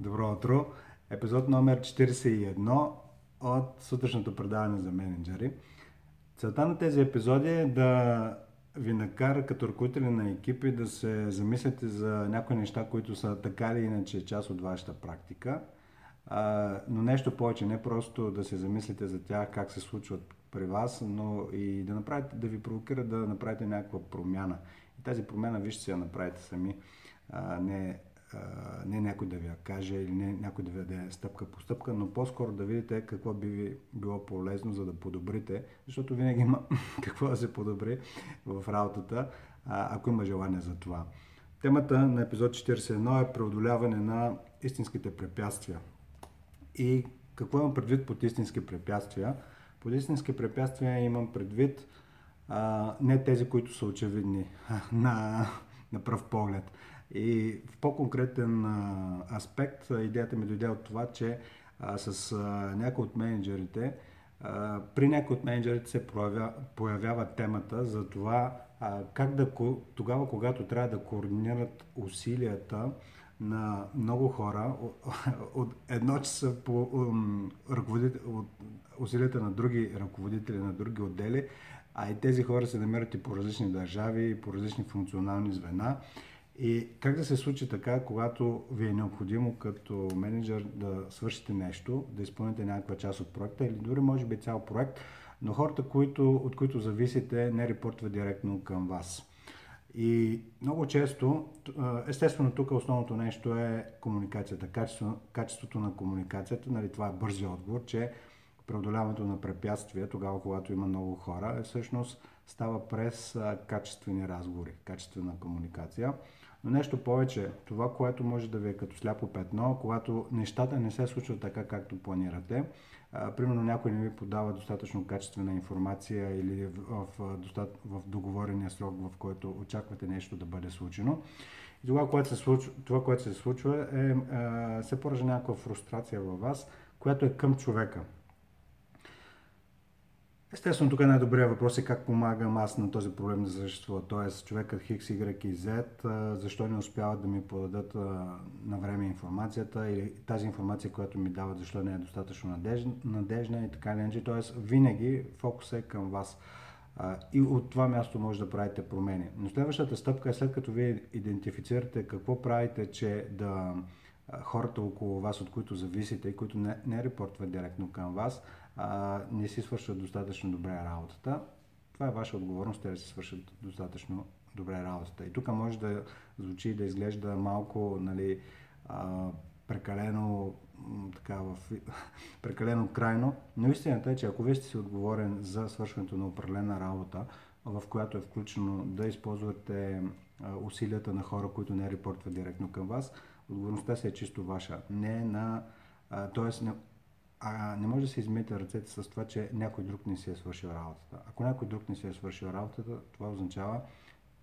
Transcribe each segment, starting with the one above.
Добро утро! Епизод номер 41 от сутрешното предаване за менеджери. Целта на тези епизоди е да ви накара като ръководители на екипи да се замислите за някои неща, които са така или иначе част от вашата практика. Но нещо повече, не просто да се замислите за тях, как се случват при вас, но и да, направите, да ви провокира да направите някаква промяна. И тази промяна вижте се я направите сами, а, не не някой да ви я каже или не някой да ви даде стъпка по стъпка, но по-скоро да видите какво би ви било полезно, за да подобрите, защото винаги има какво да се подобри в работата, ако има желание за това. Темата на епизод 41 е преодоляване на истинските препятствия. И какво имам предвид под истински препятствия? Под истински препятствия имам предвид а, не тези, които са очевидни на, на пръв поглед. И в по-конкретен аспект идеята ми дойде от това, че с а, някои от менеджерите, при някои от менеджерите се появява, появява темата за това как да, тогава, когато трябва да координират усилията на много хора, от едно, че са по от усилията на други ръководители, на други отдели, а и тези хора се намират и по различни държави, и по различни функционални звена. И как да се случи така, когато ви е необходимо като менеджер да свършите нещо, да изпълните някаква част от проекта или дори може би цял проект, но хората, които, от които зависите, не репортват директно към вас. И много често, естествено тук основното нещо е комуникацията, качество, качеството на комуникацията, нали, това е бързия отговор, че преодоляването на препятствия, тогава когато има много хора, е всъщност става през качествени разговори, качествена комуникация. Но нещо повече, това, което може да ви е като сляпо петно, когато нещата не се случват така, както планирате, а, примерно някой не ви подава достатъчно качествена информация или в, в, в, в договорения срок, в който очаквате нещо да бъде случено. И това, което се случва, това, което се случва е, а, се поражда някаква фрустрация във вас, която е към човека. Естествено, тук най-добрият въпрос е как помагам аз на този проблем да съществува. Тоест, човекът Хикс, Y и Z, защо не успяват да ми подадат на време информацията или тази информация, която ми дават, защо не е достатъчно надежна, надежна и така не. Тоест, винаги фокус е към вас. И от това място може да правите промени. Но следващата стъпка е след като вие идентифицирате какво правите, че да хората около вас, от които зависите и които не, не репортват директно към вас, а, не си свършват достатъчно добре работата. Това е ваша отговорност, те да си свършат достатъчно добре работата. И тук може да звучи да изглежда малко нали, а, прекалено така, в, прекалено крайно, но истината е, че ако вие сте си отговорен за свършването на определена работа, в която е включено да използвате усилията на хора, които не репортват директно към вас, отговорността си е чисто ваша. Не на, т.е. Не, а не може да се измете ръцете с това, че някой друг не си е свършил работата. Ако някой друг не си е свършил работата, това означава,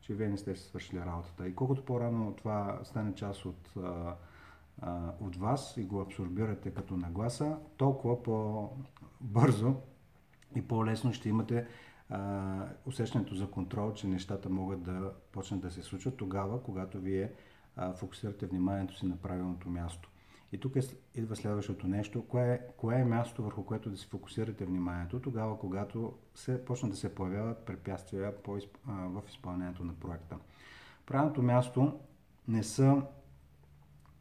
че вие не сте си свършили работата. И колкото по-рано това стане част от, а, а, от вас и го абсорбирате като нагласа, толкова по-бързо и по-лесно ще имате а, усещането за контрол, че нещата могат да почнат да се случват тогава, когато вие фокусирате вниманието си на правилното място. И тук е, идва следващото нещо. Кое кое е място, върху което да си фокусирате вниманието, тогава, когато се почнат да се появяват препятствия по, а, в изпълнението на проекта. Правилното място не са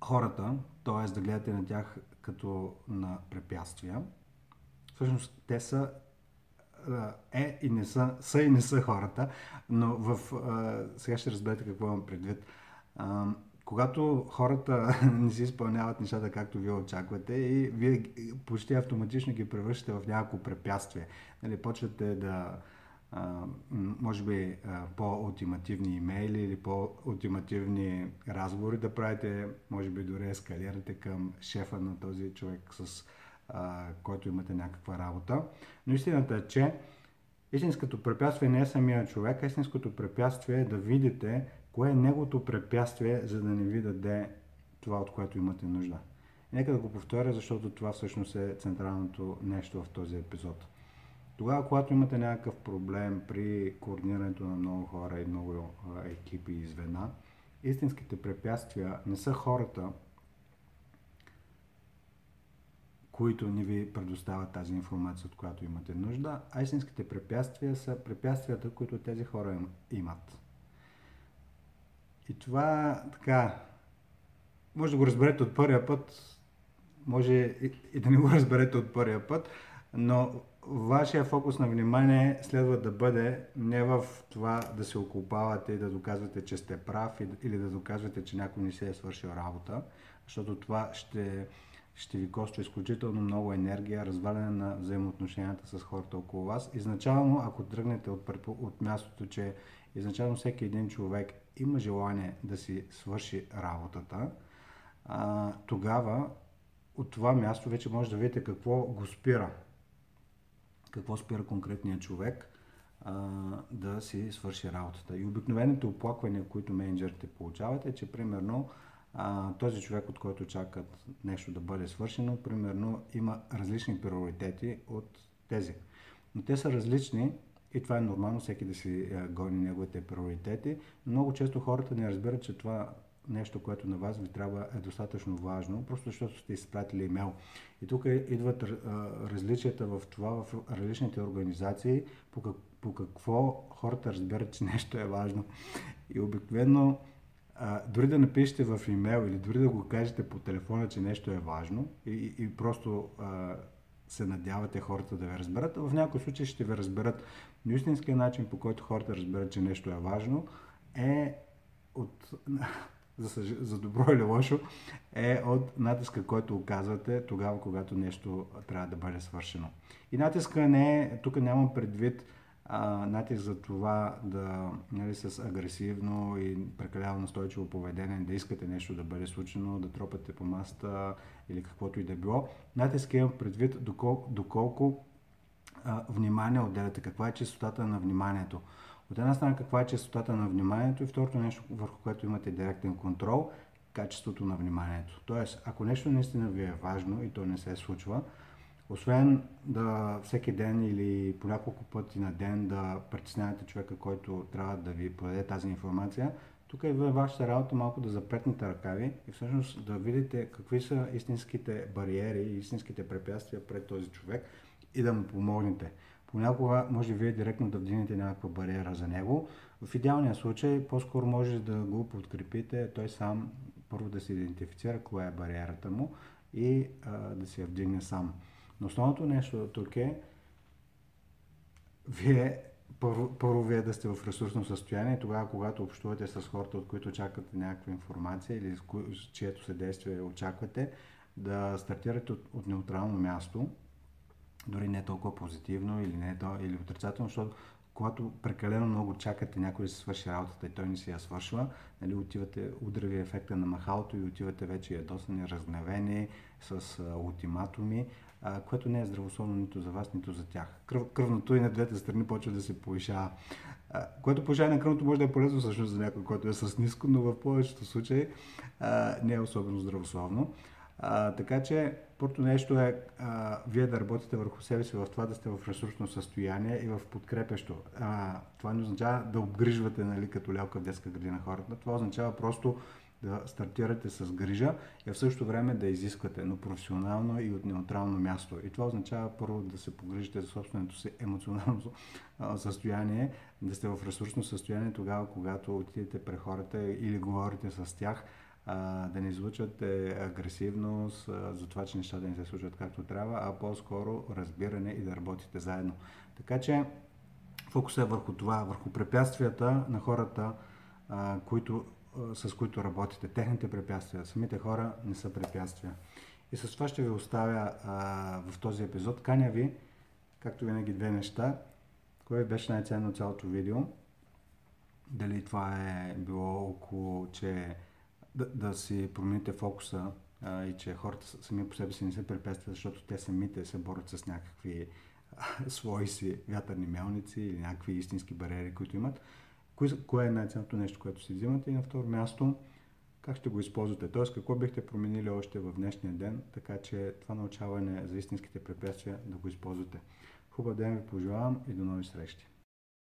хората, т.е. да гледате на тях като на препятствия. Всъщност те са е и не са, са и не са хората, но в, а, сега ще разберете какво имам предвид. А, когато хората не си изпълняват нещата както вие очаквате и вие почти автоматично ги превръщате в някакво препятствие. Нали, почвате да може би по-ултимативни имейли или по-ултимативни разговори да правите, може би дори ескалирате към шефа на този човек, с а, който имате някаква работа. Но истината е, че истинското препятствие не е самия човек, а истинското препятствие е да видите Кое е неговото препятствие, за да не ви даде това, от което имате нужда? Нека да го повторя, защото това всъщност е централното нещо в този епизод. Тогава, когато имате някакъв проблем при координирането на много хора и много екипи и звена, истинските препятствия не са хората, които ни ви предоставят тази информация, от която имате нужда, а истинските препятствия са препятствията, които тези хора имат. И това така, може да го разберете от първия път, може и, да не го разберете от първия път, но вашия фокус на внимание следва да бъде не в това да се окупавате и да доказвате, че сте прав или да доказвате, че някой не се е свършил работа, защото това ще, ще ви коства изключително много енергия, разваляне на взаимоотношенията с хората около вас. Изначално, ако тръгнете от, от мястото, че изначално всеки един човек има желание да си свърши работата, а, тогава от това място вече може да видите какво го спира. Какво спира конкретния човек а, да си свърши работата. И обикновените оплаквания, които менеджерите получават е, че примерно този човек, от който чакат нещо да бъде свършено, примерно има различни приоритети от тези. Но те са различни и това е нормално, всеки да си гони неговите приоритети. Много често хората не разбират, че това нещо, което на вас ви трябва е достатъчно важно, просто защото сте изпратили имейл. И тук идват а, различията в това, в различните организации, по, по какво хората разбират, че нещо е важно. И обикновено, а, дори да напишете в имейл или дори да го кажете по телефона, че нещо е важно и, и просто а, се надявате хората да ви разберат, в някои случаи ще ви разберат. Но истинският начин, по който хората разберат, че нещо е важно, е от за, за добро или лошо, е от натиска, който оказвате тогава, когато нещо трябва да бъде свършено. И натиска не е, тук нямам предвид а, натиск за това да, нали, с агресивно и прекалено настойчиво поведение, да искате нещо да бъде случено, да тропате по маста или каквото и да било. Натиск имам предвид доколко, доколко а, внимание отделяте, каква е чистотата на вниманието. От една страна, каква е частотата на вниманието и второто нещо, върху което имате директен контрол, качеството на вниманието. Тоест, ако нещо наистина ви е важно и то не се случва, освен да всеки ден или по няколко пъти на ден да притеснявате човека, който трябва да ви подаде тази информация, тук е вашата работа малко да запретнете ръкави и всъщност да видите какви са истинските бариери и истинските препятствия пред този човек и да му помогнете. Понякога може вие директно да вдигнете някаква бариера за него. В идеалния случай по-скоро може да го подкрепите, той сам първо да се идентифицира коя е бариерата му и а, да се я вдигне сам. Но основното нещо тук е вие първо, първо вие да сте в ресурсно състояние, тогава когато общувате с хората, от които очаквате някаква информация или чието съдействие очаквате, да стартирате от, от неутрално място, дори не толкова позитивно или, не, или отрицателно, защото когато прекалено много чакате някой да се свърши работата и той не си я свършва, нали, отивате, удря ви ефекта на махалото и отивате вече ядосани, разгневени, с а, ултиматуми, което не е здравословно нито за вас, нито за тях. Кръв, кръвното и на двете страни почва да се повишава. Което повишаване на кръвното може да е полезно всъщност за някой, който е с ниско, но в повечето случаи не е особено здравословно. А, така че първото нещо е а, вие да работите върху себе си в това да сте в ресурсно състояние и в подкрепещо. А, това не означава да обгрижвате нали, като лялка в детска градина хората. Това означава просто да стартирате с грижа и в същото време да изисквате, но професионално и от неутрално място. И това означава първо да се погрижите за собственото си емоционално състояние, да сте в ресурсно състояние тогава, когато отидете при хората или говорите с тях, да не излучвате агресивност за това, че нещата не се случват както трябва, а по-скоро разбиране и да работите заедно. Така че фокусът е върху това, върху препятствията на хората, които, с които работите. Техните препятствия. Самите хора не са препятствия. И с това ще ви оставя а, в този епизод. Каня ви, както винаги, две неща. Кое беше най-ценно цялото видео? Дали това е било около, че да, да си промените фокуса а, и че хората сами по себе си не се препятстват, защото те самите се борят с някакви а, свои си вятърни мелници или някакви истински бариери, които имат. Кое, е най-ценното нещо, което си взимате? И на второ място, как ще го използвате? Тоест, какво бихте променили още в днешния ден, така че това научаване за истинските препятствия да го използвате. Хубав ден ви пожелавам и до нови срещи!